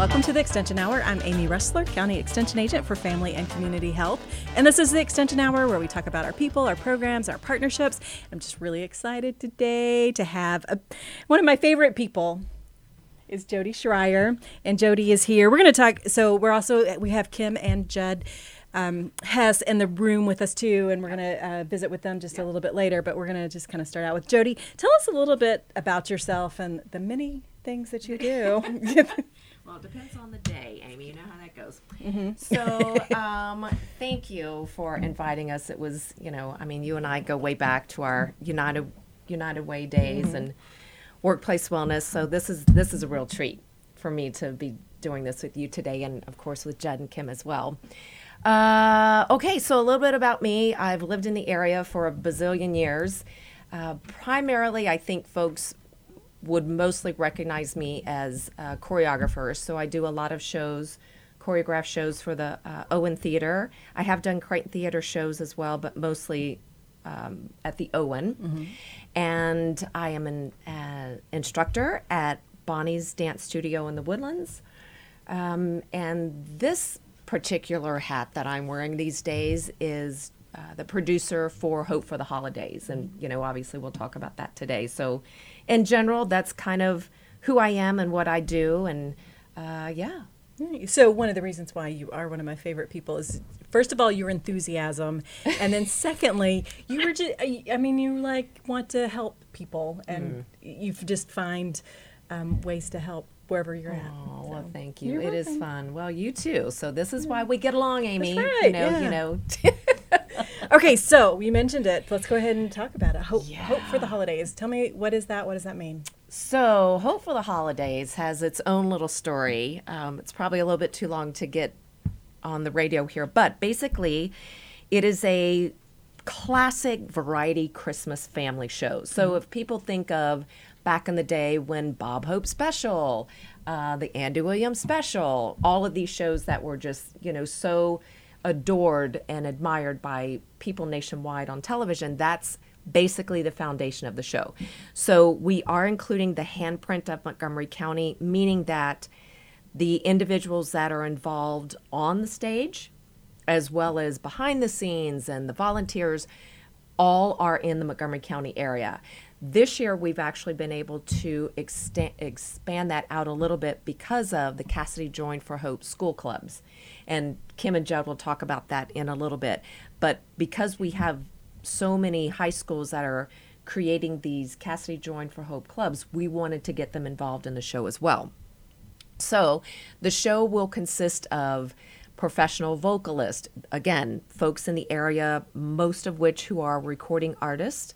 Welcome to the Extension Hour. I'm Amy Rustler, County Extension Agent for Family and Community Health. And this is the Extension Hour where we talk about our people, our programs, our partnerships. I'm just really excited today to have a, one of my favorite people is Jody Schreier, and Jody is here. We're going to talk. So we're also we have Kim and Judd um, Hess in the room with us too, and we're going to uh, visit with them just a little bit later. But we're going to just kind of start out with Jody. Tell us a little bit about yourself and the many things that you do. Well, it depends on the day, Amy. You know how that goes. So, um, thank you for inviting us. It was, you know, I mean, you and I go way back to our United United Way days and workplace wellness. So this is this is a real treat for me to be doing this with you today, and of course with Judd and Kim as well. Uh, okay, so a little bit about me. I've lived in the area for a bazillion years. Uh, primarily, I think folks would mostly recognize me as a choreographer. So I do a lot of shows, choreograph shows for the uh, Owen Theater. I have done Crighton Theater shows as well, but mostly um, at the Owen. And I am an uh, instructor at Bonnie's Dance Studio in the Woodlands. Um, and this particular hat that I'm wearing these days is uh, the producer for Hope for the Holidays. And, you know, obviously we'll talk about that today. So, in general, that's kind of who I am and what I do. And, uh, yeah. So one of the reasons why you are one of my favorite people is first of all your enthusiasm, and then secondly you were just I mean you like want to help people, and you just find um, ways to help wherever you're at. Oh, well, thank you. you're It is welcome. fun. Well, you too. So, this is why we get along, Amy. right, You know, yeah. you know. Okay, so we mentioned it. Let's go ahead and talk about it. Hope, hope for the holidays. Tell me what is that? What does that mean? So, Hope for the Holidays has its own little story. Um, it's probably a little bit too long to get on the radio here, but basically, it is a classic variety Christmas family show. So, if people think of back in the day when Bob Hope Special, uh, the Andy Williams Special, all of these shows that were just, you know, so adored and admired by people nationwide on television, that's basically the foundation of the show. So we are including the handprint of Montgomery County, meaning that the individuals that are involved on the stage, as well as behind the scenes and the volunteers, all are in the Montgomery County area. This year, we've actually been able to extend, expand that out a little bit because of the Cassidy Join for Hope school clubs. And Kim and Judd will talk about that in a little bit. But because we have so many high schools that are creating these Cassidy Join for Hope clubs, we wanted to get them involved in the show as well. So the show will consist of professional vocalists, again, folks in the area, most of which who are recording artists.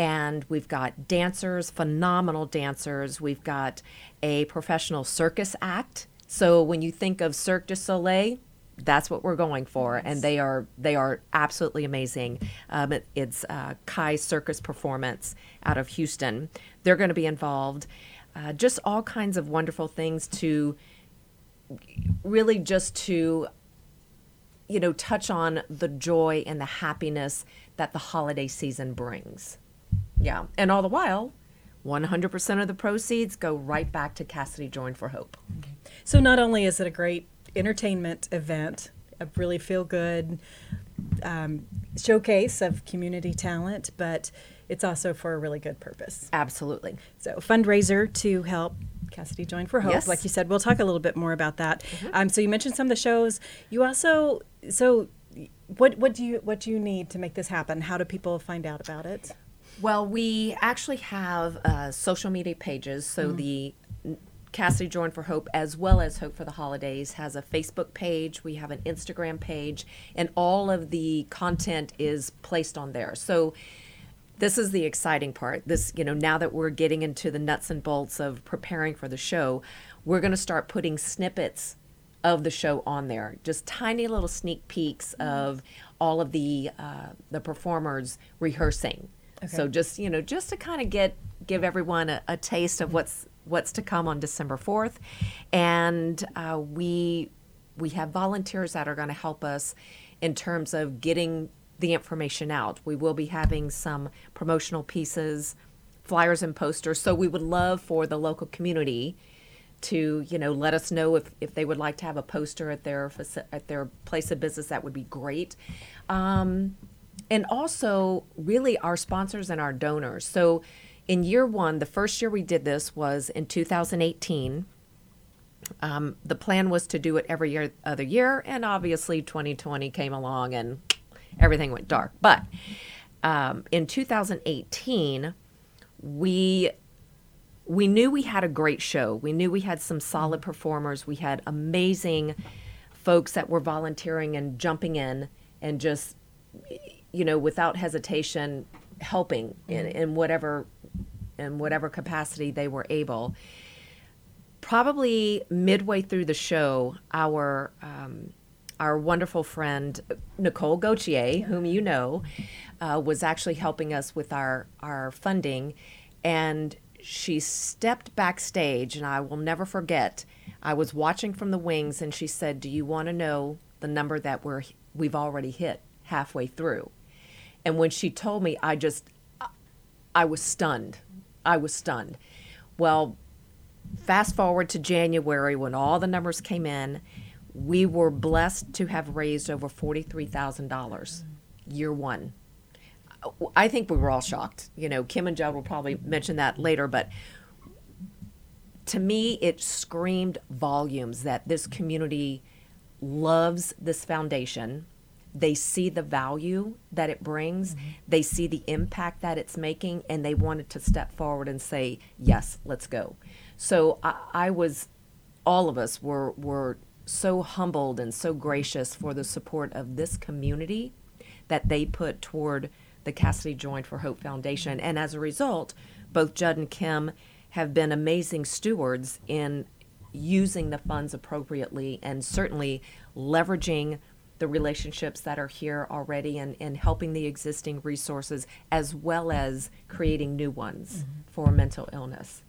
And we've got dancers, phenomenal dancers. We've got a professional circus act. So when you think of Cirque du Soleil, that's what we're going for, and they are they are absolutely amazing. Um, it, it's uh, Kai Circus Performance out of Houston. They're going to be involved. Uh, just all kinds of wonderful things to really just to you know touch on the joy and the happiness that the holiday season brings. Yeah, and all the while, 100% of the proceeds go right back to Cassidy Join for Hope. So not only is it a great entertainment event, a really feel good um, showcase of community talent, but it's also for a really good purpose. Absolutely. So fundraiser to help Cassidy Join for Hope. Yes. Like you said, we'll talk a little bit more about that. Um, so you mentioned some of the shows. You also so what what do you what do you need to make this happen? How do people find out about it? Well, we actually have uh, social media pages. So the Cassidy Join for Hope, as well as Hope for the Holidays, has a Facebook page. We have an Instagram page, and all of the content is placed on there. So this is the exciting part. This, you know, now that we're getting into the nuts and bolts of preparing for the show, we're going to start putting snippets of the show on there. Just tiny little sneak peeks of all of the uh, the performers rehearsing. So just you know, just to kind of get give everyone a, a taste of what's what's to come on December fourth, and uh, we we have volunteers that are going to help us in terms of getting the information out. We will be having some promotional pieces, flyers and posters. So we would love for the local community to you know let us know if, if they would like to have a poster at their at their place of business that would be great um, and also really our sponsors and our donors so in year one the first year we did this was in 2018 um, the plan was to do it every year other year and obviously 2020 came along and everything went dark but um, in 2018 we we knew we had a great show. We knew we had some solid performers. We had amazing folks that were volunteering and jumping in and just, you know, without hesitation, helping in, in whatever in whatever capacity they were able. Probably midway through the show, our um, our wonderful friend Nicole Gauthier, whom you know, uh, was actually helping us with our our funding, and she stepped backstage, and I will never forget. I was watching from the wings, and she said, "Do you want to know the number that we're we've already hit halfway through?" And when she told me, I just I was stunned. I was stunned. Well, fast forward to January when all the numbers came in, we were blessed to have raised over $43,000 year one. I think we were all shocked. You know, Kim and Judd will probably mention that later, but to me, it screamed volumes that this community loves this foundation. They see the value that it brings, mm-hmm. they see the impact that it's making, and they wanted to step forward and say, Yes, let's go. So I, I was, all of us were, were so humbled and so gracious for the support of this community that they put toward the Cassidy Joined for Hope Foundation. Mm-hmm. And as a result, both Judd and Kim have been amazing stewards in using the funds appropriately and certainly leveraging the relationships that are here already and, and helping the existing resources as well as creating new ones mm-hmm. for mental illness.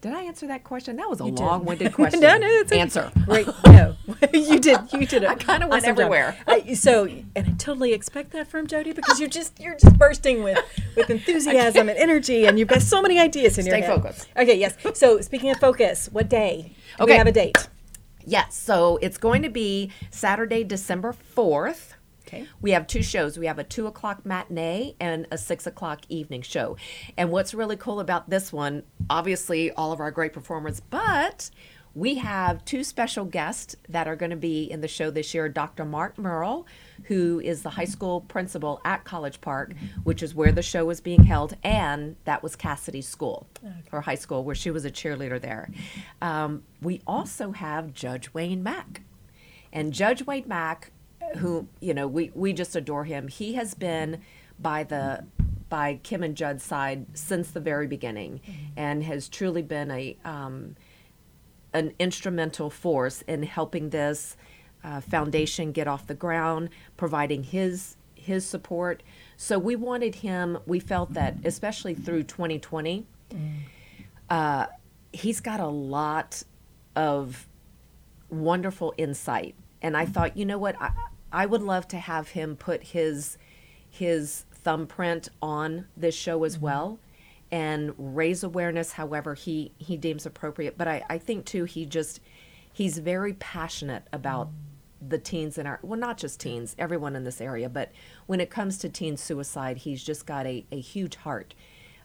Did I answer that question? That was a did. long-winded question. no, no, it's okay. answer. Great. No, you did. You did. it. I kinda went Awesome everywhere. I, so, and I totally expect that from Jody because you're just you're just bursting with with enthusiasm and energy, and you've got so many ideas in your head. Stay focused. Okay. Yes. So, speaking of focus, what day? Do We have a date. Yes, so it's going to be Saturday, December 4th. Okay. We have two shows. We have a two o'clock matinee and a six o'clock evening show. And what's really cool about this one, obviously, all of our great performers, but we have two special guests that are going to be in the show this year Dr. Mark Merle, who is the high school principal at College Park, which is where the show was being held, and that was Cassidy's school, her high school, where she was a cheerleader there. Um, we also have Judge Wayne Mack. And Judge Wayne Mack, who you know we we just adore him. He has been by the by Kim and Judd's side since the very beginning, and has truly been a um, an instrumental force in helping this uh, foundation get off the ground, providing his his support. So we wanted him. We felt that, especially through 2020, uh, he's got a lot of wonderful insight. And I thought, you know what, I, I would love to have him put his his thumbprint on this show as well and raise awareness however he, he deems appropriate. But I, I think too he just he's very passionate about the teens in our well not just teens, everyone in this area, but when it comes to teen suicide, he's just got a, a huge heart.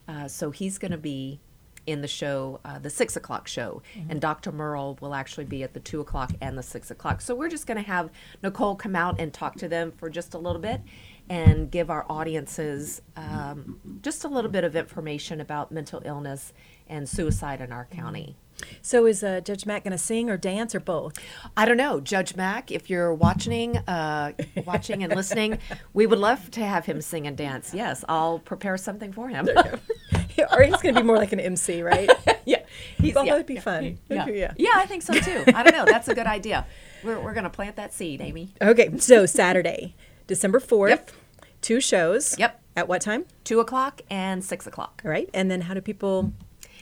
Uh, so he's going to be in the show, uh, the six o'clock show, and Dr. Merle will actually be at the two o'clock and the six o'clock. So we're just going to have Nicole come out and talk to them for just a little bit, and give our audiences um, just a little bit of information about mental illness and suicide in our county. So, is uh, Judge Mack going to sing or dance or both? I don't know, Judge Mack. If you're watching, uh, watching and listening, we would love to have him sing and dance. Yes, I'll prepare something for him. or he's going to be more like an MC, right? yeah, he's, Well, yeah, that'd be fun. Yeah. Okay, yeah. yeah, I think so too. I don't know. That's a good idea. We're, we're going to plant that seed, Amy. Okay, so Saturday, December 4th, Yep. two shows. Yep. At what time? Two o'clock and six o'clock. All right. And then how do people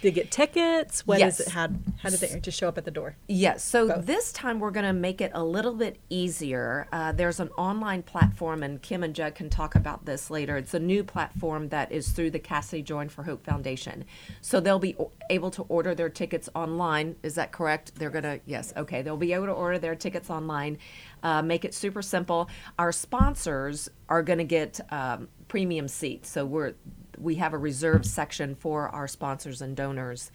they get tickets? What is Yes. it? How how do they just show up at the door? Yes. So this time we're going to make it a little bit easier. Uh, there's an online platform, and Kim and Judd can talk about this later. It's a new platform that is through the Cassidy Join for Hope Foundation. So they'll be o- able to order their tickets online. Is that correct? They're going to, yes. Okay. They'll be able to order their tickets online. Uh, make it super simple. Our sponsors are going to get um, premium seats. So we're we have a reserved section for our sponsors and donors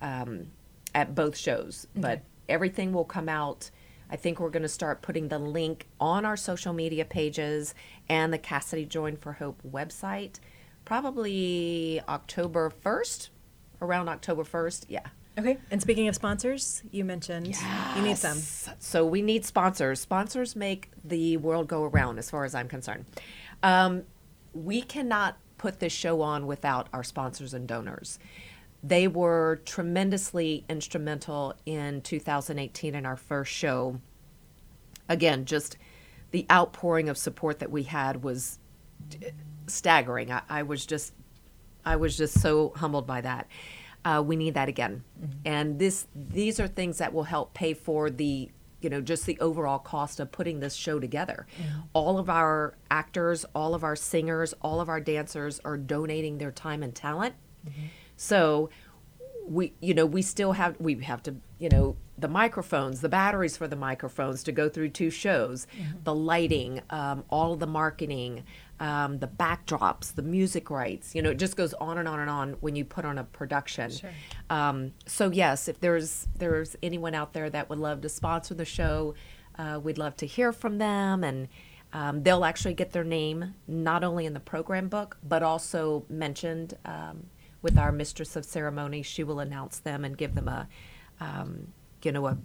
um, at both shows, but everything will come out. I think we're going to start putting the link on our social media pages and the Cassidy Join for Hope website probably October 1st, around October 1st. Yeah. Okay. And speaking of sponsors, you mentioned you need some. So we need sponsors. Sponsors make the world go around, as far as I'm concerned. Um, we cannot put this show on without our sponsors and donors. They were tremendously instrumental in 2018 in our first show. Again, just the outpouring of support that we had was staggering. I, I was just I was just so humbled by that. Uh, we need that again, and this these are things that will help pay for the you know just the overall cost of putting this show together. All of our actors, all of our singers, all of our dancers are donating their time and talent. So we you know we still have we have to you know the microphones the batteries for the microphones to go through two shows the lighting um, all the marketing um, the backdrops the music rights you know it just goes on and on and on when you put on a production um, so yes if there's there's anyone out there that would love to sponsor the show uh, we'd love to hear from them and um, they'll actually get their name not only in the program book but also mentioned um, with our mistress of ceremony. She will announce them and give them a, um, you know, a,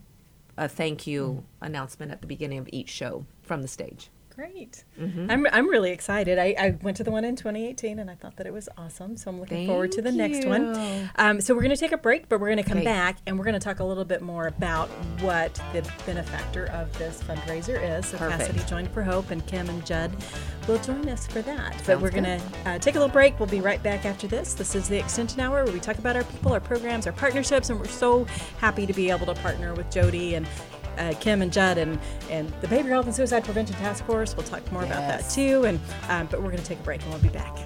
a thank you announcement at the beginning of each show from the stage. Great. Mm-hmm. I'm, I'm really excited. I, I went to the one in 2018 and I thought that it was awesome. So I'm looking forward to the Thank next one. you. Um, so we're going to take a break, but we're going to come back and we're going to talk a little bit more about what the benefactor of this fundraiser is. So Perfect. Cassidy joined for Hope and Kim and Judd will join us for that. but we're going to uh, take a little break. We'll be right back after this. This is the Extension Hour where we talk about our people, our programs, our partnerships, and we're so happy to be able to partner with Jody and uh, Kim and Judd and, and the Behavioral Health and Suicide Prevention Task Force. We'll talk more about that too. And um, but we're going to take a break and we'll be back.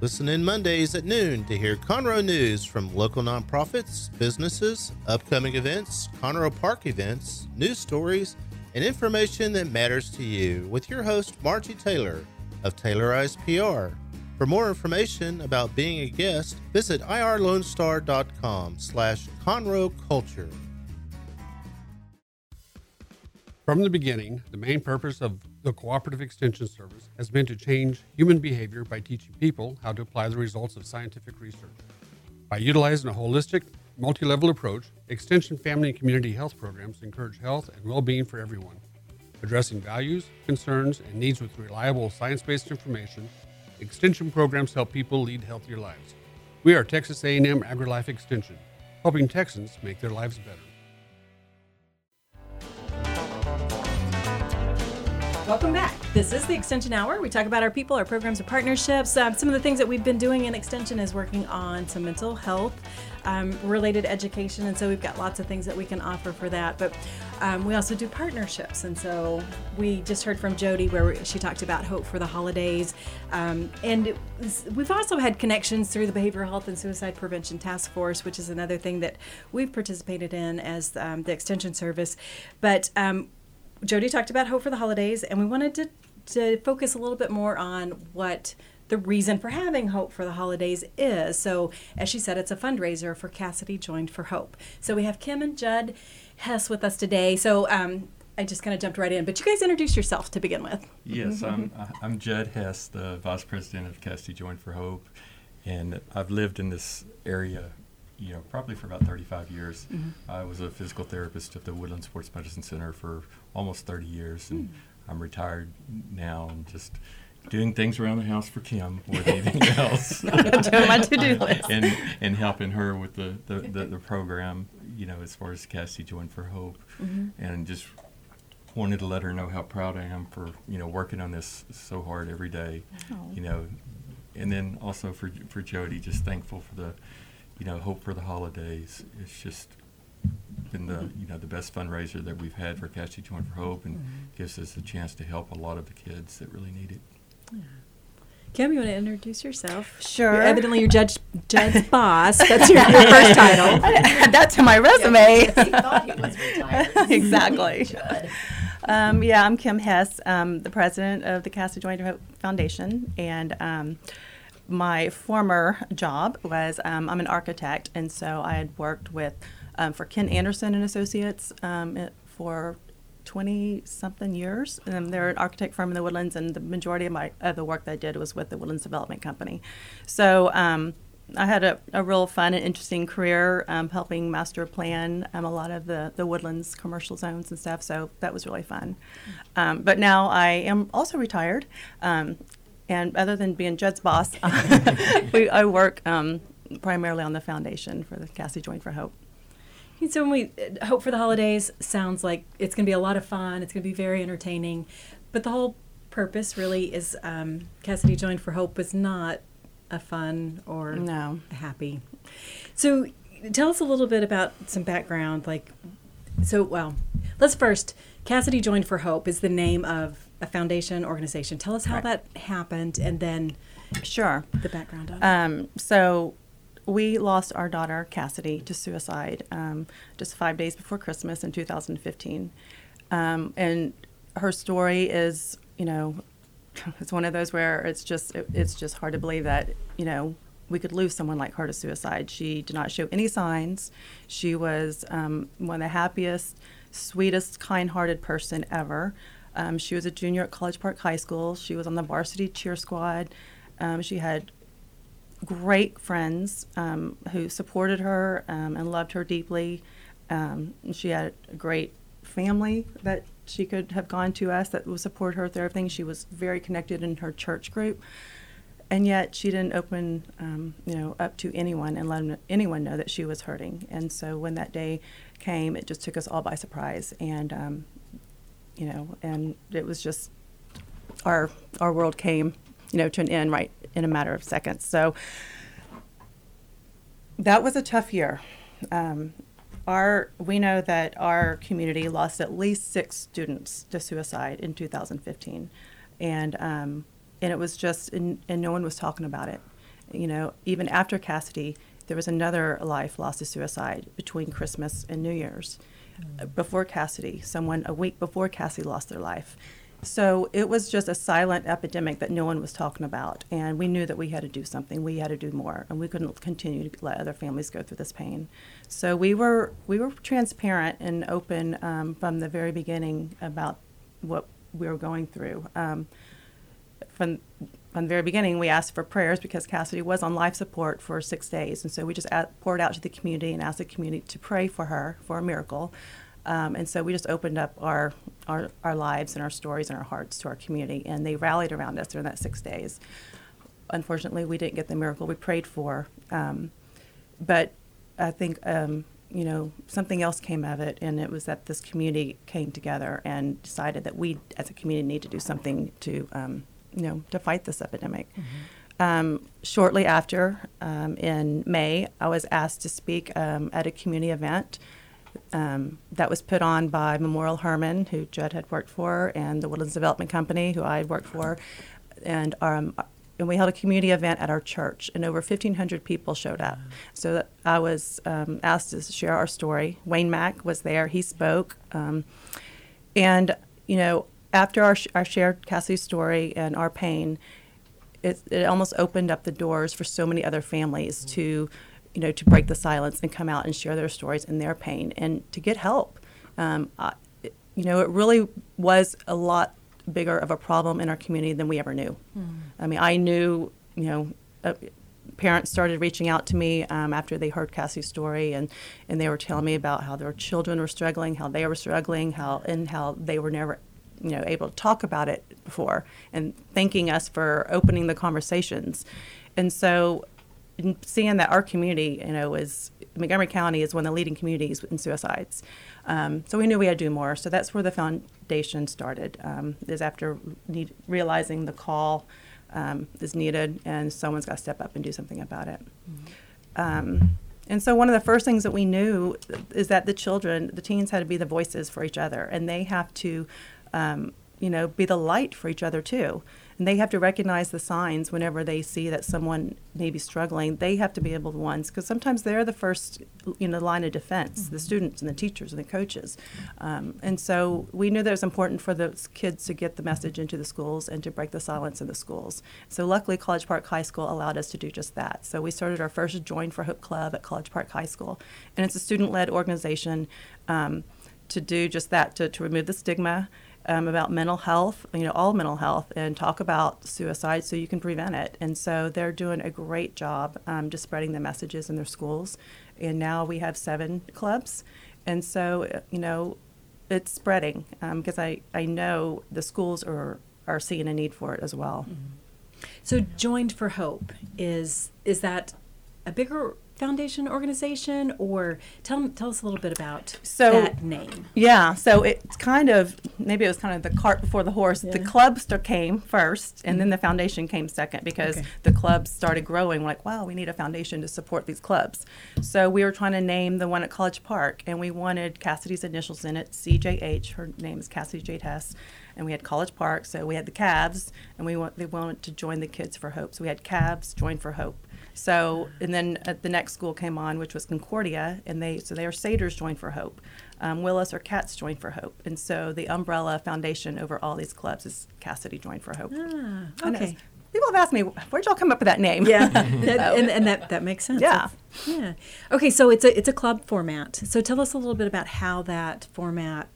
Listen in Mondays at noon to hear Conroe news from local nonprofits, businesses, upcoming events, Conroe Park events, news stories, and information that matters to you with your host, Margie Taylor of Taylorized PR. For more information about being a guest, visit irlonestar.com slash Conroe Culture. From the beginning, the main purpose of the Cooperative Extension Service has been to change human behavior by teaching people how to apply the results of scientific research. By utilizing a holistic, multi level approach, Extension family and community health programs encourage health and well being for everyone. Addressing values, concerns, and needs with reliable science based information, Extension programs help people lead healthier lives. We are Texas A&M AgriLife Extension, helping Texans make their lives better. Welcome back. This is the Extension Hour. We talk about our people, our programs, our partnerships. Um, some of the things that we've been doing in Extension is working on some mental health um, related education. And so we've got lots of things that we can offer for that. But um, we also do partnerships. And so we just heard from Jody where she talked about hope for the holidays. Um, and was- we've also had connections through the Behavioral Health and Suicide Prevention Task Force, which is another thing that we've participated in as um, the Extension Service. But um, Jody talked about hope for the holidays, and we wanted to, to focus a little bit more on what the reason for having hope for the holidays is. So, as she said, it's a fundraiser for Cassidy Joined for Hope. So, we have Kim and Judd Hess with us today. So, um, I just kind of jumped right in, but you guys introduce yourself to begin with. Yes, I'm I'm Judd Hess, the vice president of Cassidy Joined for Hope, and I've lived in this area, you know, probably for about 35 years. Mm-hmm. I was a physical therapist at the Woodland Sports Medicine Center for almost 30 years, and mm. I'm retired now and just doing things around the house for Kim more than anything else. Doing my to-do uh, list. and and helping her with the, the, the, the program, you know, as far as Cassie Join for Hope, mm-hmm. and just wanted to let her know how proud I am for you know working on this so hard every day, oh. you know, and then also for for Jody, just thankful for the, you know, hope for the holidays. It's just been the you know the best fundraiser that we've had for Cassie Join for Hope, and gives us a chance to help a lot of the kids that really need it. Kim, you want to introduce yourself? Sure. Evidently you're evidently your judge, judge boss. That's your, your first title. I didn't add that to my resume. he thought he was retired. exactly. Um, yeah, I'm Kim Hess, um, the president of the Cassie Joint Hope Foundation, and um, my former job was um, I'm an architect, and so I had worked with um, for Ken Anderson and Associates um, it- for 20 something years. Um, they're an architect firm in the Woodlands, and the majority of my of the work that I did was with the Woodlands Development Company. So. Um, I had a, a real fun and interesting career um, helping master plan um, a lot of the, the woodlands commercial zones and stuff. So that was really fun. Um, but now I am also retired. And other than being Judd's boss, we, I work um, primarily on the foundation for the Cassie Joined for Hope. And so when we uh, hope for the holidays, sounds like it's going to be a lot of fun. It's going to be very entertaining, but the whole purpose really is um, Cassidy Join for Hope was not a fun or No. happy. So tell us a little bit about some background. Like, so well, let's first. Cassidy Join for Hope is the name of a foundation organization. Tell us how Right. that happened, and then Sure. the background it. Um, so we lost our daughter Cassidy to suicide um, just five days before Christmas in 2015, um, and her story is, you know, it's one of those where it's just it, it's just hard to believe that you know we could lose someone like her to suicide. She did not show any signs. She was um, one of the happiest, sweetest, kind-hearted person ever. Um, she was a junior at College Park High School. She was on the varsity cheer squad. Um, she had great friends um, who supported her um, and loved her deeply. Um, she had a great family that she could have gone to us that would support her through everything. She was very connected in her church group, and yet she didn't open, um, you know, up to anyone and let anyone know that she was hurting. And so when that day came, it just took us all by surprise, and um, you know, and it was just our our world came, you know, to an end right in a matter of seconds. So that was a tough year. Um, our we know that our community lost at least six students to suicide in 2015, and um, and it was just and, and no one was talking about it. You know, even after Cassidy, there was another life lost to suicide between Christmas and New Year's. Before Cassidy, someone a week before Cassidy lost their life. So it was just a silent epidemic that no one was talking about, and we knew that we had to do something. We had to do more, and we couldn't continue to let other families go through this pain. So we were we were transparent and open um, from the very beginning about what we were going through. Um, from from the very beginning, we asked for prayers because Cassidy was on life support for six days, and so we just a poured out to the community and asked the community to pray for her for a miracle. Um, and so we just opened up our, our our lives and our stories and our hearts to our community, and they rallied around us during that six days. Unfortunately, we didn't get the miracle we prayed for, um, but I think um, you know something else came of it, and it was that this community came together and decided that we, as a community, need to do something to um, you know to fight this epidemic. Um, shortly after, um, in May, I was asked to speak um, at a community event um, that was put on by Memorial Hermann, who Judd had worked for, and the Woodlands Development Company, who I had worked for, and um, and we held a community event at our church, and over 1,500 people showed up. So I was um, asked to share our story. Wayne Mack was there; he spoke, um, and you know, after our, sh- our shared Cassie's story and our pain, it, it almost opened up the doors for so many other families to, you know, to break the silence and come out and share their stories and their pain and to get help. Um, I, it- you know, it really was a lot bigger of a problem in our community than we ever knew. I mean, I knew, you know, uh, parents started reaching out to me um, after they heard Cassie's story, and, and they were telling me about how their children were struggling, how they were struggling, how and how they were never you know able to talk about it before and thanking us for opening the conversations. And so seeing that our community you know is montgomery county is one of the leading communities in suicides. Um, so we knew we had to do more. So that's where the foundation started um, is after need, realizing the call um, is needed and someone's got to step up and do something about it. Um, and so one of the first things that we knew is that the children, the teens, had to be the voices for each other, and they have to, um, you know, be the light for each other too. And they have to recognize the signs whenever they see that someone may be struggling. They have to be able to ones because sometimes they're the first, you know, line of defense. The students and the teachers and the coaches. Um, and so we knew that it was important for the kids to get the message into the schools and to break the silence in the schools. So luckily, College Park High School allowed us to do just that. So we started our first Join for Hope Club at College Park High School, and it's a student-led organization. Um, to do just that, to, to remove the stigma um, about mental health, you know, all mental health, and talk about suicide so you can prevent it. And so they're doing a great job um, just spreading the messages in their schools. And now we have seven clubs. And so, uh, you know, it's spreading because I, I know the schools are, are seeing a need for it as well. So Joined for Hope is is that a bigger foundation organization or tell tell us a little bit about So- that name. Yeah, so it's kind of maybe it was kind of the cart before the horse. The Yeah. club st- came first, and then mm-hmm. the foundation came second because Okay. the clubs started growing. Like, wow, we need a foundation to support these clubs. So we were trying to name the one at College Park, and we wanted Cassidy's initials in it, CJH. Her name is Cassidy Jade Hess, and we had College Park. So we had the Cavs, and we want they wanted to join the Kids for Hope. So we had Cavs join for Hope. So, and then uh, the next school came on, which was Concordia, and they so they are Satyrs Join for Hope, um, Willis or Cats Join for Hope, and so the umbrella foundation over all these clubs is Cassidy Join for Hope. Ah, okay. People have asked me, where'd y'all come up with that name? Yeah, that- and, and that that makes sense. Yeah. It's- yeah. Okay, so it's a it's a club format. So tell us a little bit about how that format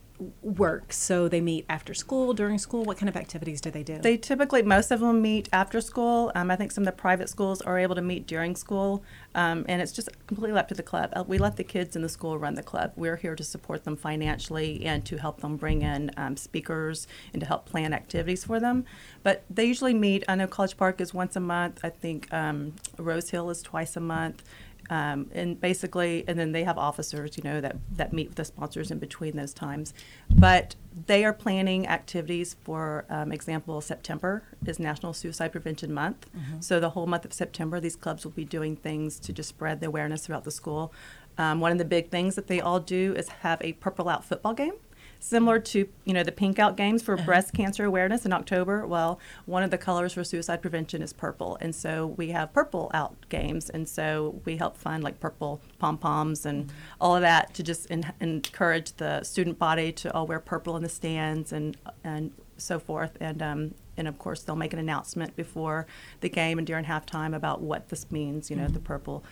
works. So they meet after school, during school. What kind of activities do they do? They typically, most of them meet after school. Um, I think some of the private schools are able to meet during school, um, and it's just completely up to the club. Uh, we let the kids in the school run the club. We're here to support them financially and to help them bring in um, speakers and to help plan activities for them. But they usually meet. I know College Park is once a month. I think um, Rose Hill is twice a month. Um, and basically, and then they have officers, you know, that, that meet with the sponsors in between those times. But they are planning activities for um, example, September is National Suicide Prevention Month. So the whole month of September, these clubs will be doing things to just spread the awareness throughout the school. Um, one of the big things that they all do is have a purple out football game similar to you know the pink out games for uh-huh. breast cancer awareness in october well one of the colors for suicide prevention is purple and so we have purple out games and so we help fund like purple pom poms and mm-hmm. all of that to just en- encourage the student body to all wear purple in the stands and and so forth and um, and of course they'll make an announcement before the game and during halftime about what this means you know the mm-hmm. purple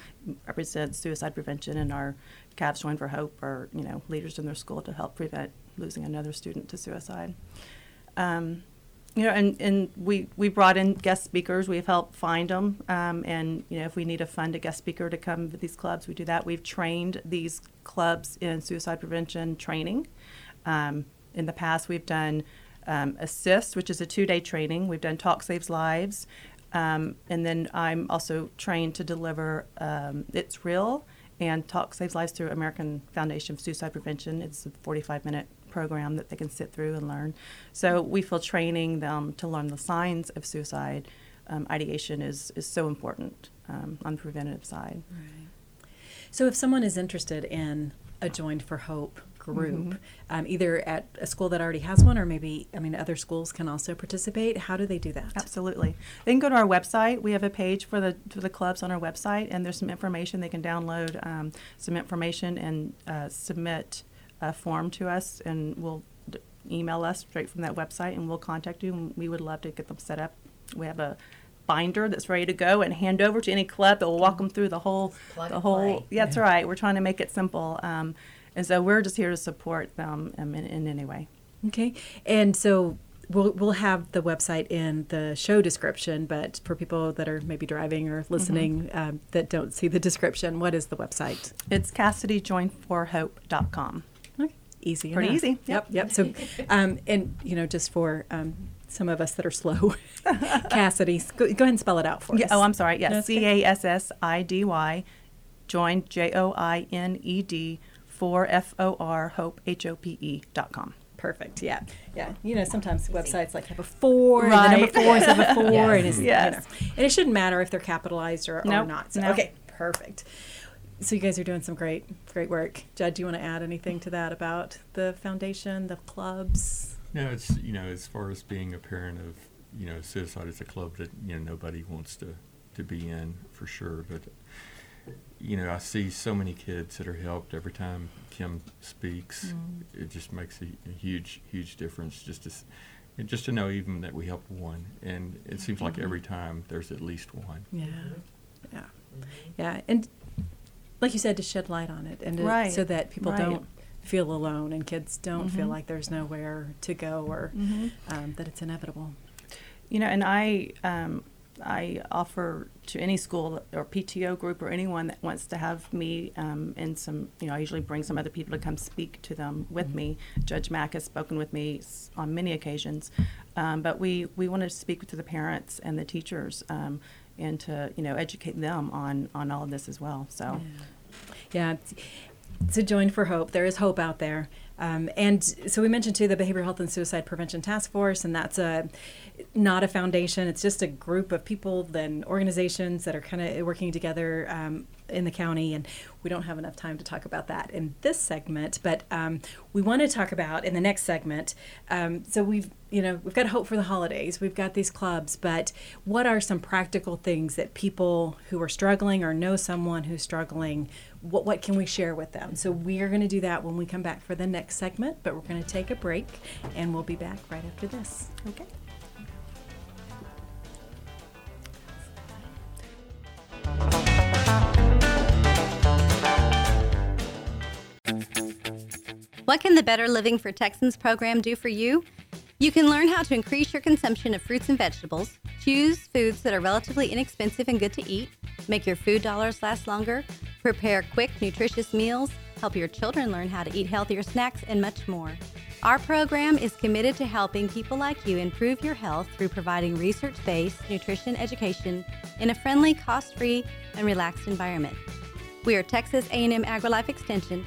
represents suicide prevention and our Cavs Join for Hope are you know leaders in their school to help prevent losing another student to suicide. Um, you know, and, and we, we brought in guest speakers. We've helped find them. Um, and, you know, if we need to fund a guest speaker to come to these clubs, we do that. We've trained these clubs in suicide prevention training. Um, in the past, we've done um, ASIST, which is a two day training. We've done Talk Saves Lives. Um, and then I'm also trained to deliver um, It's Real and Talk Saves Lives through American Foundation of Suicide Prevention. It's a 45 minute program that they can sit through and learn. So we feel training them to learn the signs of suicide um, ideation is, is so important um, on the preventative side. So if someone is interested in a Joined for Hope group, Mm-hmm. um, either at a school that already has one, or maybe I mean other schools can also participate. How do they do that? Absolutely. They can go to our website. We have a page for the for the clubs on our website, and there's some information they can download, um, some information, and uh, submit a form to us, and we'll d- email us straight from that website, and we'll contact you. And we would love to get them set up. We have a binder that's ready to go and hand over to any club that will walk them through the whole Plug the whole. play. Yeah, that's right. We're trying to make it simple. Um, and so we're just here to support them um, in, in any way. Okay, and so we'll we'll have the website in the show description, but for people that are maybe driving or listening Mm-hmm. um, that don't see the description, what is the website? It's CassidyJoinforHope.com. Easy. Pretty enough. easy, Yep. yep. So, um, and you know, just for um, some of us that are slow, Cassidy, go, go ahead and spell it out for Yeah, us. oh, I'm sorry. Yes, C A S S I D Y, C okay. A S S I D Y, join J O I N E D for F O R Hope H O P E dot com. Perfect. Yeah. Yeah. You know, sometimes websites like have a four, and the number four is have a four, Yes. and it's, Yes. you know, and it shouldn't matter if they're capitalized or, or not. So, No. okay, perfect. So you guys are doing some great, great work. Judd, do you want to add anything to that about the foundation, the clubs? No, it's you know as far as being a parent of you know suicide is a club that you know nobody wants to to be in for sure. But you know I see so many kids that are helped every time Kim speaks. Mm. It just makes a, a huge huge difference just to just to know even that we helped one, and it seems like mm-hmm. every time there's at least one. Yeah. Mm-hmm. Yeah. Yeah. And like you said, to shed light on it and to, Right. so that people Right. don't feel alone and kids don't feel Mhm. like there's nowhere to go or um, that it's inevitable. You know, and I um, I offer to any school or PTO group or anyone that wants to have me um, and some, you know, I usually bring some other people to come speak to them with me. Judge Mack has spoken with me on many occasions, um, but we we want to speak to the parents and the teachers um, and to you know educate them on on all of this as well. So. Yeah. it's- So join for hope. There is hope out there. Um, and so we mentioned too the Behavioral Health and Suicide Prevention Task Force, and that's a not a foundation. It's just a group of people then organizations that are kind of working together um, in the county. And we don't have enough time to talk about that in this segment, but um, we want to talk about in the next segment. Um, so we've you know we've got hope for the holidays. We've got these clubs, but what are some practical things that people who are struggling or know someone who's struggling? What what can we share with them? So we are going to do that when we come back for the next segment. But we're going to take a break, and we'll be back right after this. Okay. What can the Better Living for Texans program do for you? You can learn how to increase your consumption of fruits and vegetables, choose foods that are relatively inexpensive and good to eat, make your food dollars last longer, prepare quick, nutritious meals, help your children learn how to eat healthier snacks, and much more. Our program is committed to helping people like you improve your health through providing research-based nutrition education in a friendly, cost-free, and relaxed environment. We are Texas A&M AgriLife Extension,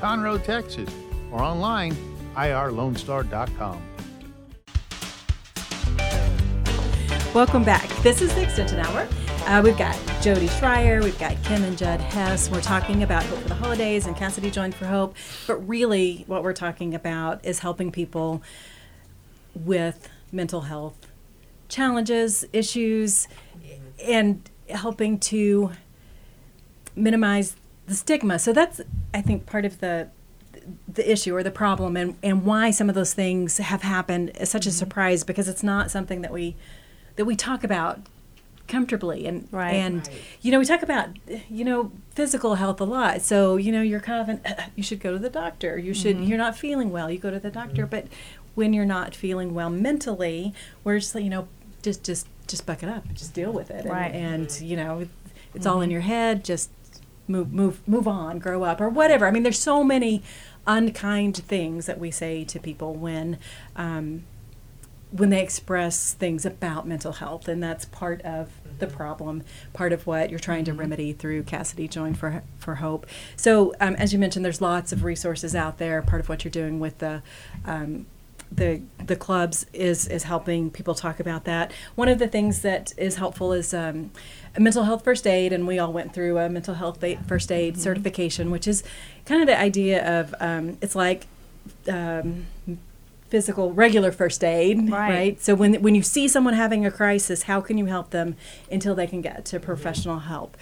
Conroe, Texas, or online irlonestar.com. Welcome back. This is the Extension Hour. Uh, we've got Jody Schreier, we've got Kim and Judd Hess. We're talking about Hope for the Holidays and Cassidy Joined for Hope. But really, what we're talking about is helping people with mental health challenges, issues, and helping to minimize the stigma. So that's, I think, part of the the issue or the problem and, and why some of those things have happened is such a mm-hmm. surprise because it's not something that we that we talk about comfortably and Right. and you know we talk about you know physical health a lot. So you know you're kind of an, you should go to the doctor. You should mm-hmm. you're not feeling well you go to the doctor. Mm-hmm. But when you're not feeling well mentally we're just you know just just just buck it up. Just deal with it and, Right. and you know it's all in your head. Just move move move on grow up or whatever. I mean there's so many unkind things that we say to people when um, when they express things about mental health and that's part of the problem part of what you're trying to remedy through cassidy join for for hope. So um, as you mentioned there's lots of resources out there. Part of what you're doing with the um, the the clubs is is helping people talk about that. One of the things that is helpful is um, mental health first aid, and we all went through a mental health first aid certification, which is kind of the idea of um, it's like um, physical regular first aid, Right. right. So when when you see someone having a crisis, how can you help them until they can get to professional help?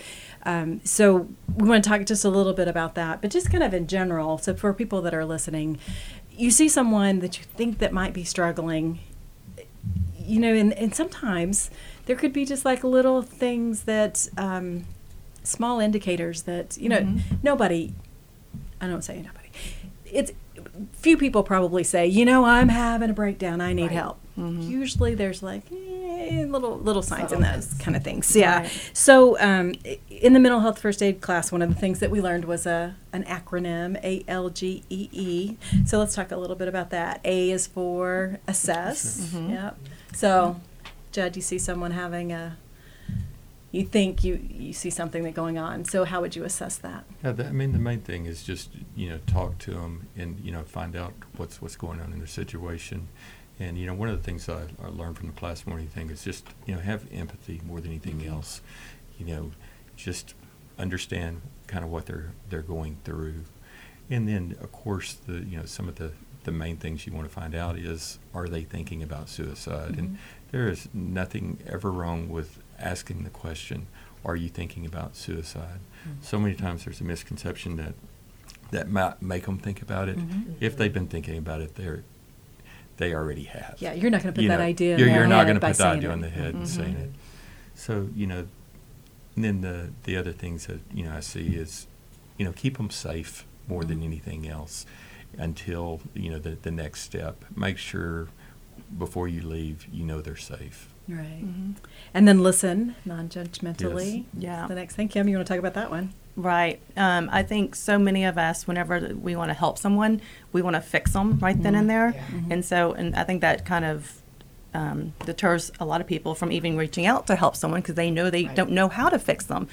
Um, so we want to talk just a little bit about that, but just kind of in general. So for people that are listening, you see someone that you think that might be struggling, you know, and, and sometimes there could be just like little things that, um, small indicators that, you know, Mm-hmm. nobody, I don't say nobody, it's, few people probably say, you know, I'm having a breakdown, I need help. Mm-hmm. Usually there's like, eh, little little signs in those kind of things. Yeah. Right. So um, in the mental health first aid class, one of the things that we learned was a an acronym A L G E E. So let's talk a little bit about that. A is for assess. Yep. So, Judd, you see someone having a, you think you you see something that going on. So how would you assess that? Yeah, the, I mean, the main thing is just you know talk to them and you know find out what's what's going on in their situation, and you know one of the things I, I learned from the class morning thing is just you know have empathy more than anything mm-hmm. else, you know, just understand kind of what they're they're going through, and then of course the you know some of the the main things you want to find out is are they thinking about suicide? And mm-hmm. There is nothing ever wrong with asking the question are you thinking about suicide mm-hmm. so many times there's a misconception that that might make them think about it mm-hmm. if they've been thinking about it they're they already have Yeah, you're not going to put You that know, idea. You're, you're not going to put that idea it. in the head and mm-hmm. saying it. So you know, and then the the other things that you know I see is, you know, keep them safe more than anything else, until you know the the next step. Make sure before you leave, you know they're safe. Right. And then listen non-judgmentally. Yeah. The next thing, Kim, you want to talk about that one? Right. Um, I think so many of us, whenever we want to help someone, we want to fix them right then and there. And so, and I think that kind of um, deters a lot of people from even reaching out to help someone because they know they don't know how to fix them.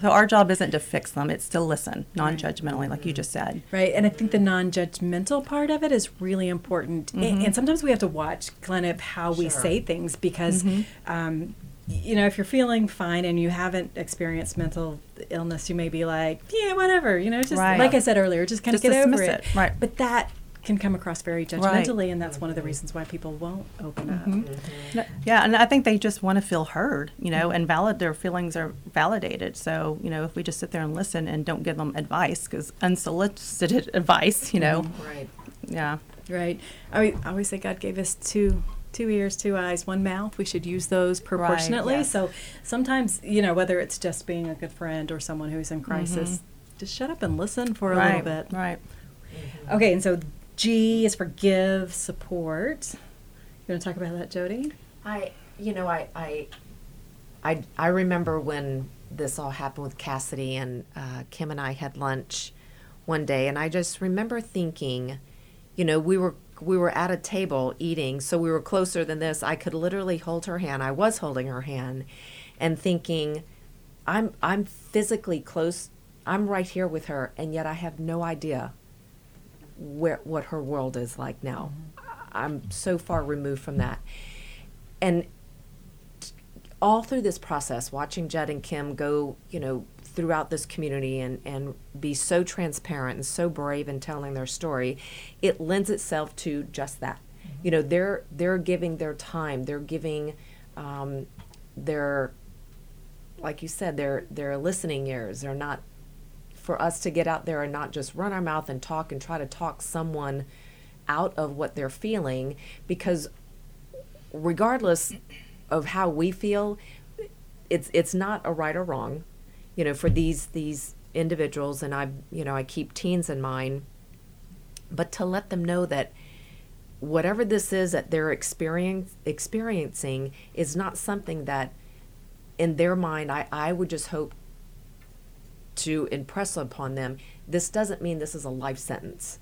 So our job isn't to fix them; it's to listen non-judgmentally, like you just said. Right. And I think the non-judgmental part of it is really important. Mm-hmm. And, sometimes we have to watch kind of how we say things because, Mm-hmm. um, you know, if you're feeling fine and you haven't experienced mental illness, you may be like, yeah, whatever. You know, just Right. like I said earlier, just kind of get over it. it. Right. But that can come across very Right. judgmentally, and that's one of the reasons why people won't open up. Mm-hmm. No, Yeah, and I think they just want to feel heard, you know, and valid their feelings are validated. So, you know, if we just sit there and listen and don't give them advice, because unsolicited advice, you know, mm-hmm. Right. yeah, Right. I, I always say God gave us two two ears, two eyes, one mouth. We should use those proportionately. yes. So sometimes, you know, whether it's just being a good friend or someone who's in mm-hmm. crisis, just shut up and listen for a right, little bit. right. Okay, and so G is for give support. You want to talk about that, Jody? I, you know, I, I, I, I remember when this all happened with Cassidy and uh, Kim and I had lunch one day, and I just remember thinking, you know, we were we were at a table eating, so we were closer than this. I could literally hold her hand. I was holding her hand, and thinking, I'm I'm physically close. I'm right here with her, and yet I have no idea where what her world is like now. I'm so far removed from that. And all through this process, watching Jed and Kim go, you know, throughout this community and, and be so transparent and so brave in telling their story, it lends itself to just that. You know, they're they're giving their time, they're giving um, their like you said, they're they're listening ears. They're not for us to get out there and not just run our mouth and talk and try to talk someone out of what they're feeling because regardless of how we feel it's it's not a right or wrong. You know for these these individuals and I you know I keep teens in mind but to let them know that whatever this is that they're experience, experiencing is not something that in their mind I, I would just hope to impress upon them this doesn't mean this is a life sentence.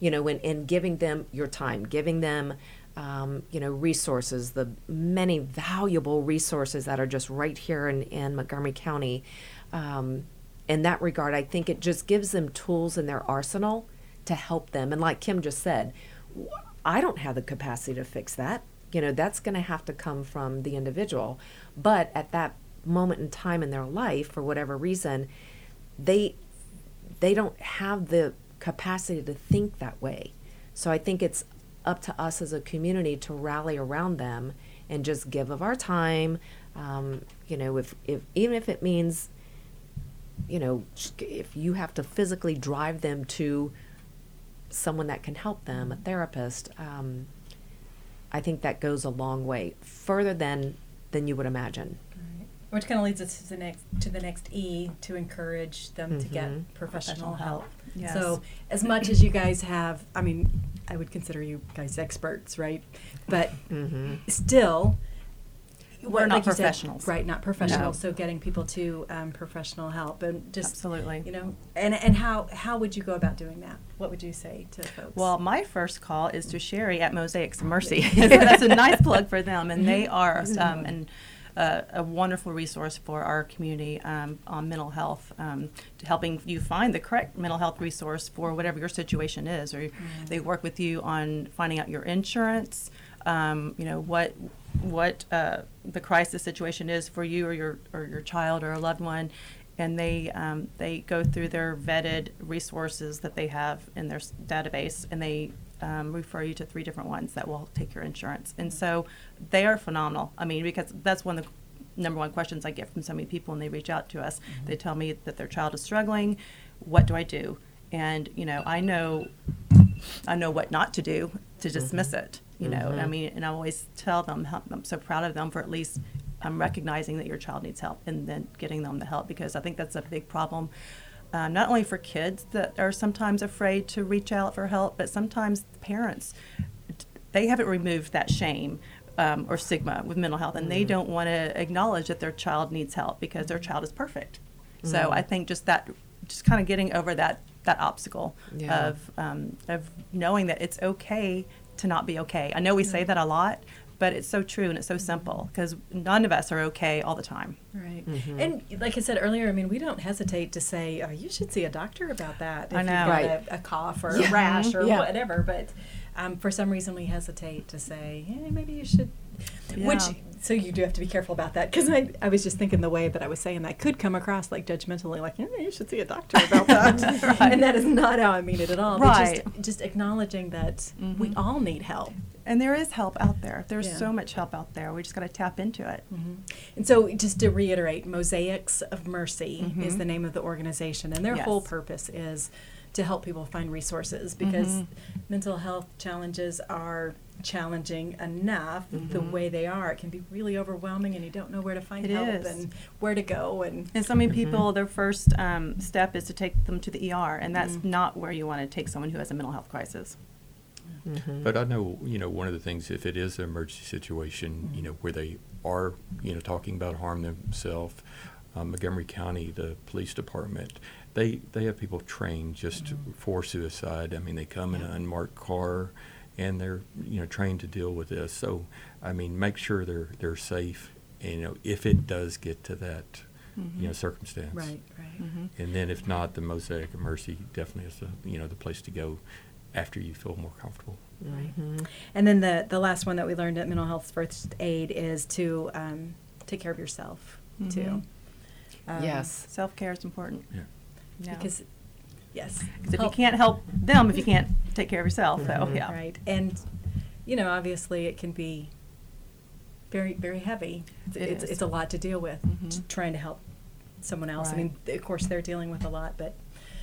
You know in, in giving them your time giving them um, you know resources the many valuable resources that are just right here in, in montgomery county um, in that regard i think it just gives them tools in their arsenal to help them. And like kim just said i don't have the capacity to fix that. You know that's going to have to come from the individual. But at that moment in time in their life for whatever reason they they don't have the capacity to think that way. So I think it's up to us as a community to rally around them and just give of our time. Um, you know, if, if even if it means, you know, if you have to physically drive them to someone that can help them, a therapist, um, I think that goes a long way, further than than you would imagine. Which kind of leads us to the next to the next E to encourage them to get Mhm. professional help. Yes. So as much as you guys have, I mean, I would consider you guys experts, right? But still, We're not like you said, professionals. right? Not professional. No. So getting people to um, professional help and just Absolutely. you know, and and how how would you go about doing that? What would you say to folks? Well, my first call is to Sherry at Mosaics of Mercy. so that's a nice plug for them, and they are um, an, uh, a wonderful resource for our community um, on mental health, um, to helping you find the correct mental health resource for whatever your situation is. Or they work with you on finding out your insurance. Um, you know what what uh, the crisis situation is for you or your or your child or a loved one, and they um, they go through their vetted resources that they have in their database, and they um, refer you to three different ones that will take your insurance. And so they are phenomenal. I mean, because that's one of the number one questions I get from so many people, and they reach out to us. They tell me that their child is struggling. What do I do? And you know, I know I know what not to do to dismiss it. You know, I mean, and I always tell them how, I'm so proud of them for at least um, recognizing that your child needs help and then getting them the help because I think that's a big problem. Um, not only for kids that are sometimes afraid to reach out for help, but sometimes parents they haven't removed that shame um, or stigma with mental health, and they don't want to acknowledge that their child needs help because their child is perfect. So I think just that, just kind of getting over that that obstacle Yeah. of um, of knowing that it's okay to not be okay. I know we say that a lot, but it's so true and it's so simple mm-hmm. because none of us are okay all the time. Right. Mm-hmm. And like I said earlier, I mean, we don't hesitate to say, oh, you should see a doctor about that. If I know. You've got Right. a, a cough or Yeah. a rash or Yeah. whatever. But um, for some reason, we hesitate to say, hey, maybe you should. Which, so you do have to be careful about that because I, I was just thinking the way that I was saying that could come across like judgmentally, like, yeah, you should see a doctor about that. And that is not how I mean it at all. But just, just acknowledging that we mm-hmm. all need help. And there is help out there. There's Yeah. so much help out there. We just got to tap into it. And so, just to reiterate, Mosaics of Mercy is the name of the organization, and their whole purpose is to help people find resources because mental health challenges are challenging enough the way they are. It can be really overwhelming, and you don't know where to find It help is. and where to go. And And so many people, their first um, step is to take them to the ER, and that's Mm-hmm. not where you want to take someone who has a mental health crisis. Mm-hmm. But I know, you know, one of the things, if it is an emergency situation, you know, where they are, you know, talking about harm themselves, um, Montgomery County, the police department, they, they have people trained just mm-hmm. for suicide. I mean, they come in an unmarked car and they're, you know, trained to deal with this. So, I mean, make sure they're, they're safe, you know, if it does get to that, mm-hmm. you know, circumstance. right, right. And then if not, the Mosaic of Mercy definitely is the, you know, the place to go after you feel more comfortable. And then the the last one that we learned at Mental Health First Aid is to um, take care of yourself too. Um, yes. Self care is important. Yeah. Yeah. because yes, 'Cause if you can't help them, if you can't take care of yourself, so yeah. right and you know obviously it can be very very heavy it's, It it's, is. Mm-hmm. it's a lot to deal with t- trying to help someone else i mean of course they're dealing with a lot but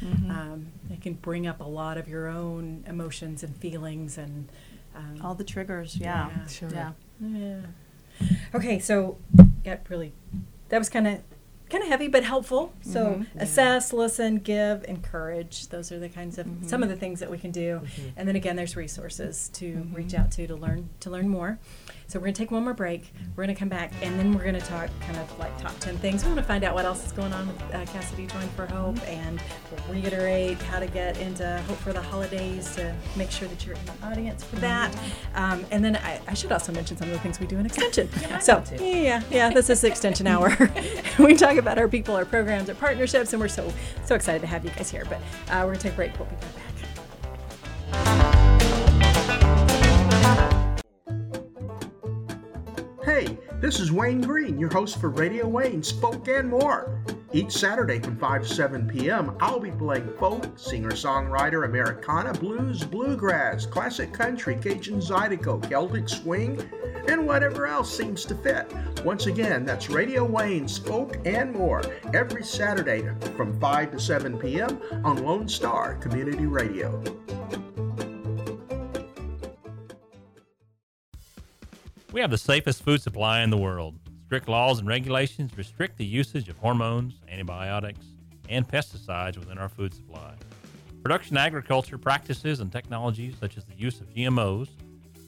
Mm-hmm. um, it can bring up a lot of your own emotions and feelings and um, All the triggers, yeah. Yeah. Sure. Yeah. yeah okay so got really that was kind of kind of heavy but helpful. So Mm-hmm. assess listen give encourage. Those are the kinds of Mm-hmm. some of the things that we can do. And then again there's resources to Mm-hmm. reach out to to learn to learn more. So we're going to take one more break. We're going to come back and then we're going to talk kind of like top 10 things. We want to find out what else is going on with uh, cassidy joined for hope Mm-hmm. and we'll reiterate how to get into hope for the holidays to make sure that you're in the audience for that. Mm-hmm. um, and then I, I should also mention some of the things we do in extension. So yeah yeah this is extension hour. We talk about our people our programs our partnerships and we're so so excited to have you guys here. But uh, we're going to take a break. We'll be back this is Wayne Green, your host for Radio Wayne's Folk and More. Each Saturday from 5 to 7 p.m., I'll be playing folk, singer songwriter, Americana, blues, bluegrass, classic country, Cajun Zydeco, Celtic swing, and whatever else seems to fit. Once again, that's Radio Wayne's Folk and More, every Saturday from 5 to 7 p.m. on Lone Star Community Radio. We have the safest food supply in the world. Strict laws and regulations restrict the usage of hormones, antibiotics, and pesticides within our food supply. Production agriculture practices and technologies such as the use of GMOs,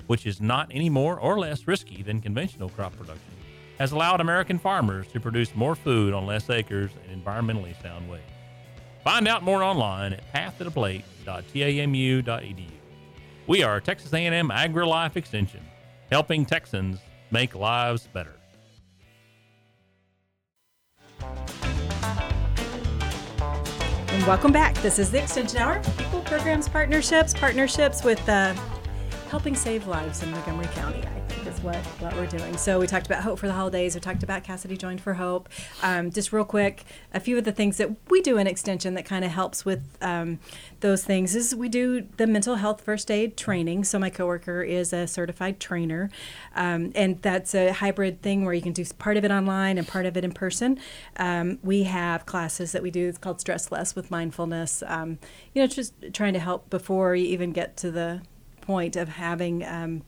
which is not any more or less risky than conventional crop production, has allowed American farmers to produce more food on less acres in environmentally sound ways. Find out more online at pathtotheplate.tamu.edu. We are Texas A&M AgriLife Extension, helping Texans make lives better. And welcome back. This is the Extension Hour. People, programs, partnerships, partnerships with uh, helping save lives in Montgomery County. Is what what we're doing. So we talked about hope for the holidays. We talked about Cassidy joined for hope. Um, just real quick, a few of the things that we do in Extension that kind of helps with um, those things is we do the mental health first aid training. So my coworker is a certified trainer, um, and that's a hybrid thing where you can do part of it online and part of it in person. Um, we have classes that we do. It's called Stress Less with mindfulness. Um, you know, just trying to help before you even get to the point of having um,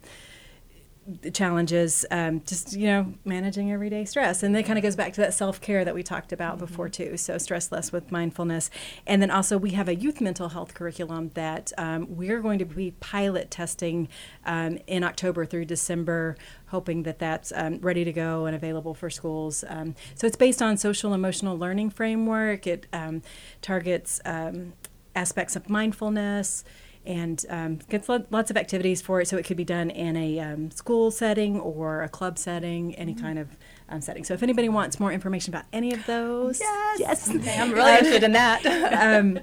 challenges, um, just you know, managing everyday stress, and that kind of goes back to that self care that we talked about before too. So stress less with mindfulness, and then also we have a youth mental health curriculum that um, we're going to be pilot testing um, in October through December, hoping that that's um, ready to go and available for schools. Um, so it's based on social emotional learning framework. It um, targets um, aspects of mindfulness and um, gets lots of activities for it. So it could be done in a um, school setting or a club setting, any kind of um, setting. So if anybody wants more information about any of those, yes, yes, I'm really interested in that. um,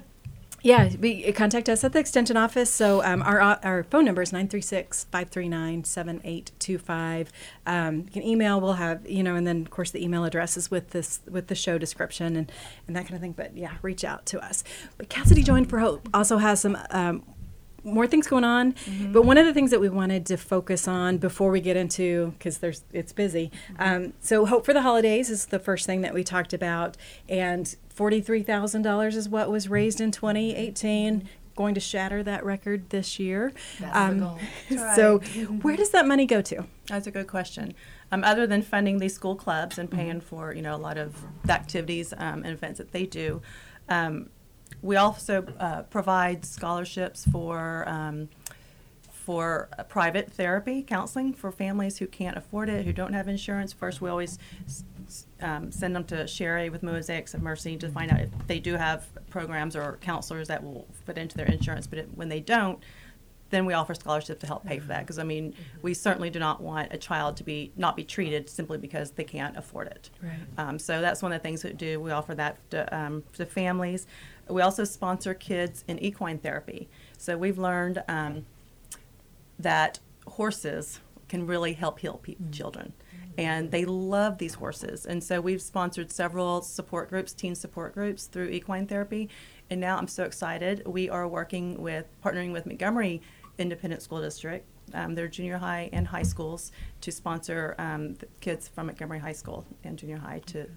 yeah, we, contact us at the extension office. So um, our our phone number is 936-539-7825. Um, you can email. We'll have you know, and then of course the email address is with this with the show description and and that kind of thing. But yeah, reach out to us. But Cassidy Joined for Hope also has some. More things going on, but one of the things that we wanted to focus on before we get into because there's it's busy. Um, so hope for the holidays is the first thing that we talked about, and forty three thousand dollars is what was raised in twenty eighteen. Going to shatter that record this year. Um, That's the goal. So, where does that money go to? That's a good question. Um, other than funding these school clubs and paying for you know a lot of the activities um, and events that they do, um, we also uh, provide scholarships for um, for uh, private therapy counseling for families who can't afford it, who don't have insurance. First, we always um, send them to Sherry with Mosaics of Mercy to find out if they do have programs or counselors that will fit into their insurance. But it, when they don't, then we offer scholarships to help pay for that. Because I mean, we certainly do not want a child to be not be treated simply because they can't afford it. Right. Um, so that's one of the things that we do. We offer that to, um, to families. We also sponsor kids in equine therapy. So we've learned um, that horses can really help heal pe- children. And they love these horses. And so we've sponsored several support groups, teen support groups through equine therapy. And now I'm so excited. We are working with, partnering with Montgomery Independent School District, um, their junior high and high schools, to sponsor um, the kids from Montgomery High School and junior high to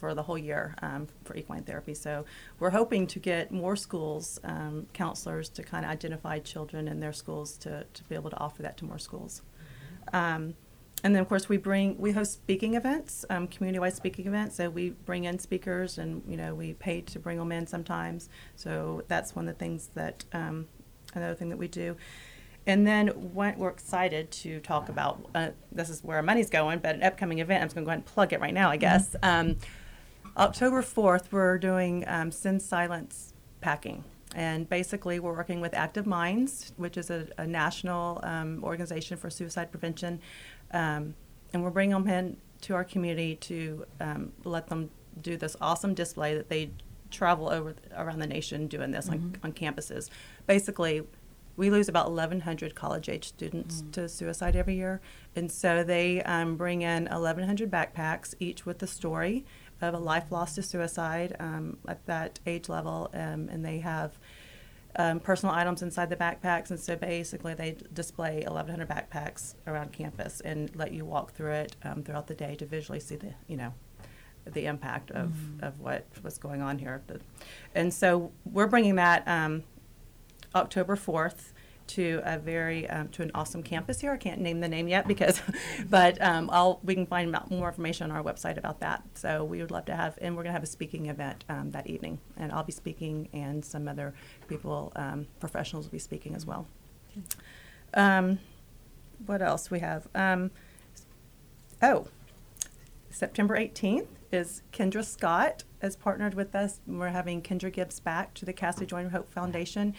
for the whole year um, for equine therapy. So we're hoping to get more schools, um, counselors to kind of identify children in their schools to, to be able to offer that to more schools. Um, and then of course we bring we host speaking events, um, community-wide speaking events. So we bring in speakers, and you know we pay to bring them in sometimes. So that's one of the things that um, another thing that we do. And then what we're excited to talk about. Uh, this is where our money's going, but an upcoming event. I'm just going to go ahead and plug it right now, I guess. Um, October 4th, we're doing um, Send Silence packing. And basically, we're working with Active Minds, which is a, a national um, organization for suicide prevention. Um, and we're bringing them in to our community to um, let them do this awesome display that they travel over around the nation doing this on, on campuses. Basically, we lose about 1,100 college age students to suicide every year. And so they um, bring in 1,100 backpacks, each with a story of a life lost to suicide um, at that age level. Um, and they have um, personal items inside the backpacks. And so basically, they display 1,100 backpacks around campus and let you walk through it um, throughout the day to visually see the, you know, the impact of, of what was going on here. And so we're bringing that um, October 4th to a very um, to an awesome campus here. I can't name the name yet because, but um, I'll we can find more information on our website about that. So we would love to have, and we're going to have a speaking event um, that evening, and I'll be speaking, and some other people, um, professionals, will be speaking as well. Um, what else we have? Um, oh, September 18th is Kendra Scott has partnered with us. We're having Kendra Gives Back to the Cassidy Joint Hope Foundation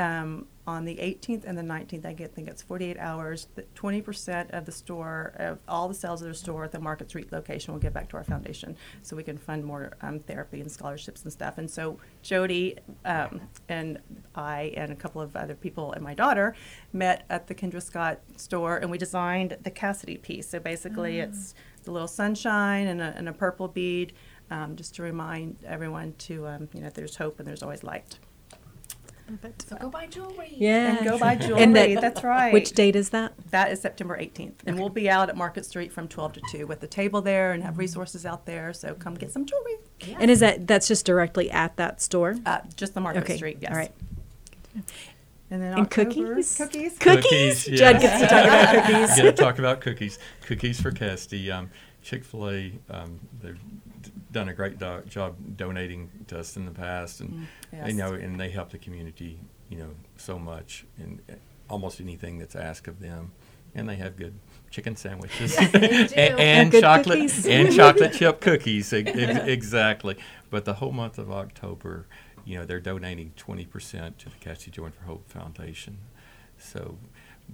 um, on the 18th and the 19th. I get- think it's 48 hours. The 20% of the store, of all the sales of the store at the Market Street location will give back to our foundation so we can fund more um, therapy and scholarships and stuff. And so Jody um, and I and a couple of other people and my daughter met at the Kendra Scott store and we designed the Cassidy piece. So basically, it's the little sunshine and a, and a purple bead, um, just to remind everyone to, um, you know, there's hope and there's always light. So go buy jewelry. Yeah. And go buy And jewelry. that- That's right. Which date is that? That is September 18th. And we'll be out at Market Street from 12 to 2 with the table there and have resources out there. So come get some jewelry. And is that that's just directly at that store? Uh, just the Market Okay, Street, yes. all right. And then And October- cookies? Cookies. Cookies? yeah. Judd gets to talk about cookies. Get to talk about cookies. Cookies for Cassidy. Um, Chick Fil A. Um, they've d- done a great do- job donating to us in the past, and Mm, you know, and they help the community, you know, so much in uh, almost anything that's asked of them, and they have good chicken sandwiches Yes, and, and chocolate cookies. and chocolate chip cookies. ex- ex- exactly. But the whole month of October, you know, they're donating twenty percent to the Cassie Joined for Hope Foundation. So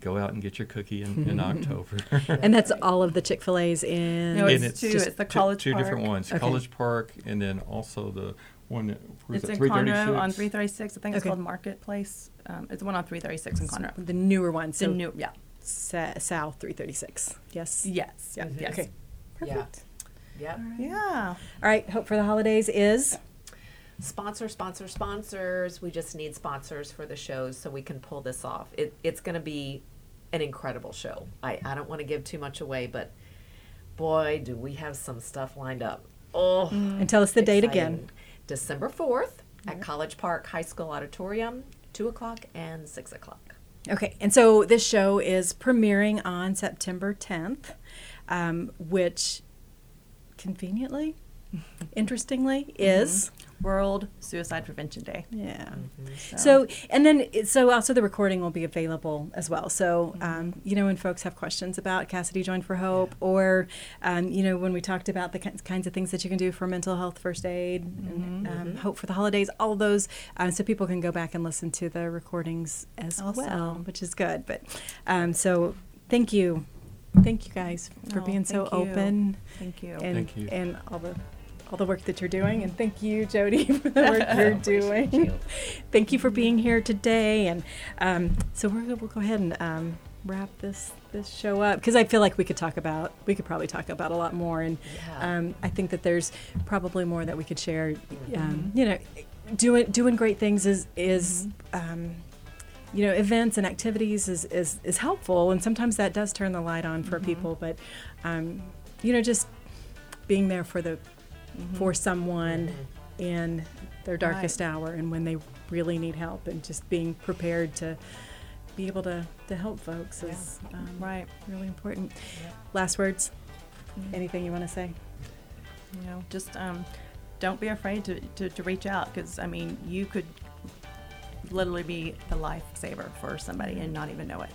go out and get your cookie in, in October. And that's all of the Chick Fil A's in. No, And it's two. It's the two- College Two different ones. Okay. College Park, and then also the one. That, where's It's it, in 336? Conroe on 336. I think it's Okay. called Marketplace. Um, it's the one on 336 in Conroe. the newer one. The So new, yeah. Sa- South 336. Yes. Yes. Yeah. Yes. Okay. Perfect. Yeah. Yep. Yeah. All right. Hope for the holidays is. Sponsor, sponsor, sponsors. We just need sponsors for the shows so we can pull this off. It, it's going to be an incredible show. I, I don't want to give too much away, but boy, do we have some stuff lined up. Oh, And tell us the date again. December 4th at College Park High School Auditorium, 2 o'clock and 6 o'clock. Okay, and so this show is premiering on September 10th, um, which conveniently, interestingly, is World Suicide Prevention Day. yeah. So- So and then so also the recording will be available as well. So um, you know when folks have questions about Cassidy Joined for Hope, or um, you know when we talked about the ki- kinds of things that you can do for mental health first aid, and um, Hope for the holidays, all of those, um, so people can go back and listen to the recordings as well, which is good. But um, so thank you, thank you guys for Oh, being so you. open Thank you. and Thank you. and all the all the work that you're doing and thank you jody for the work you're doing. Thank you for being here today and um, so we're, we'll go ahead and um, wrap this this show up because i feel like we could talk about we could probably talk about a lot more and Yeah. um, i think that there's probably more that we could share um, you know doing doing great things is is um, you know events and activities is, is is helpful and sometimes that does turn the light on for people but um, you know just being there for the for someone in their darkest hour and when they really need help and just being prepared to be able to, to help folks is um, Right. really important. Last words? Anything you want to say? You know, just um, don't be afraid to, to, to reach out because, I mean, you could literally be the lifesaver for somebody and not even know it.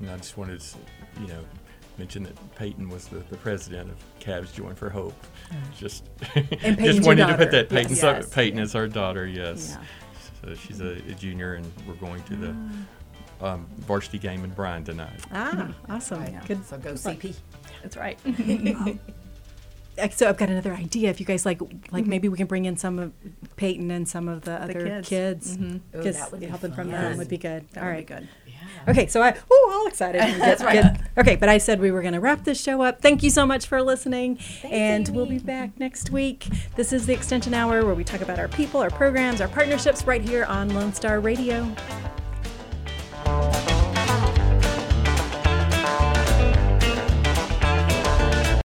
And I just wanted to, you know, mention that Peyton was the, the president of Cabs Join for Hope. Just, just your wanted to put that Peyton's our- Yes. Peyton is our daughter. Yes. Yeah. So she's a, a junior, and we're going to the Ah. um, varsity game in Bryan tonight. ah awesome Right. good So go. CP. That's right. So I've got another idea. If you guys like, like maybe we can bring in some of Peyton and some of the other kids. kids. Ooh, because that would be helping from fun. them would be good. That All would right, be good. Okay, so I, oh, all excited. Get, That's right. Get, okay, but I said we were going to wrap this show up. Thank you so much for listening, Thanks, and Amy. we'll be back next week. This is the Extension Hour where we talk about our people, our programs, our partnerships right here on Lone Star Radio.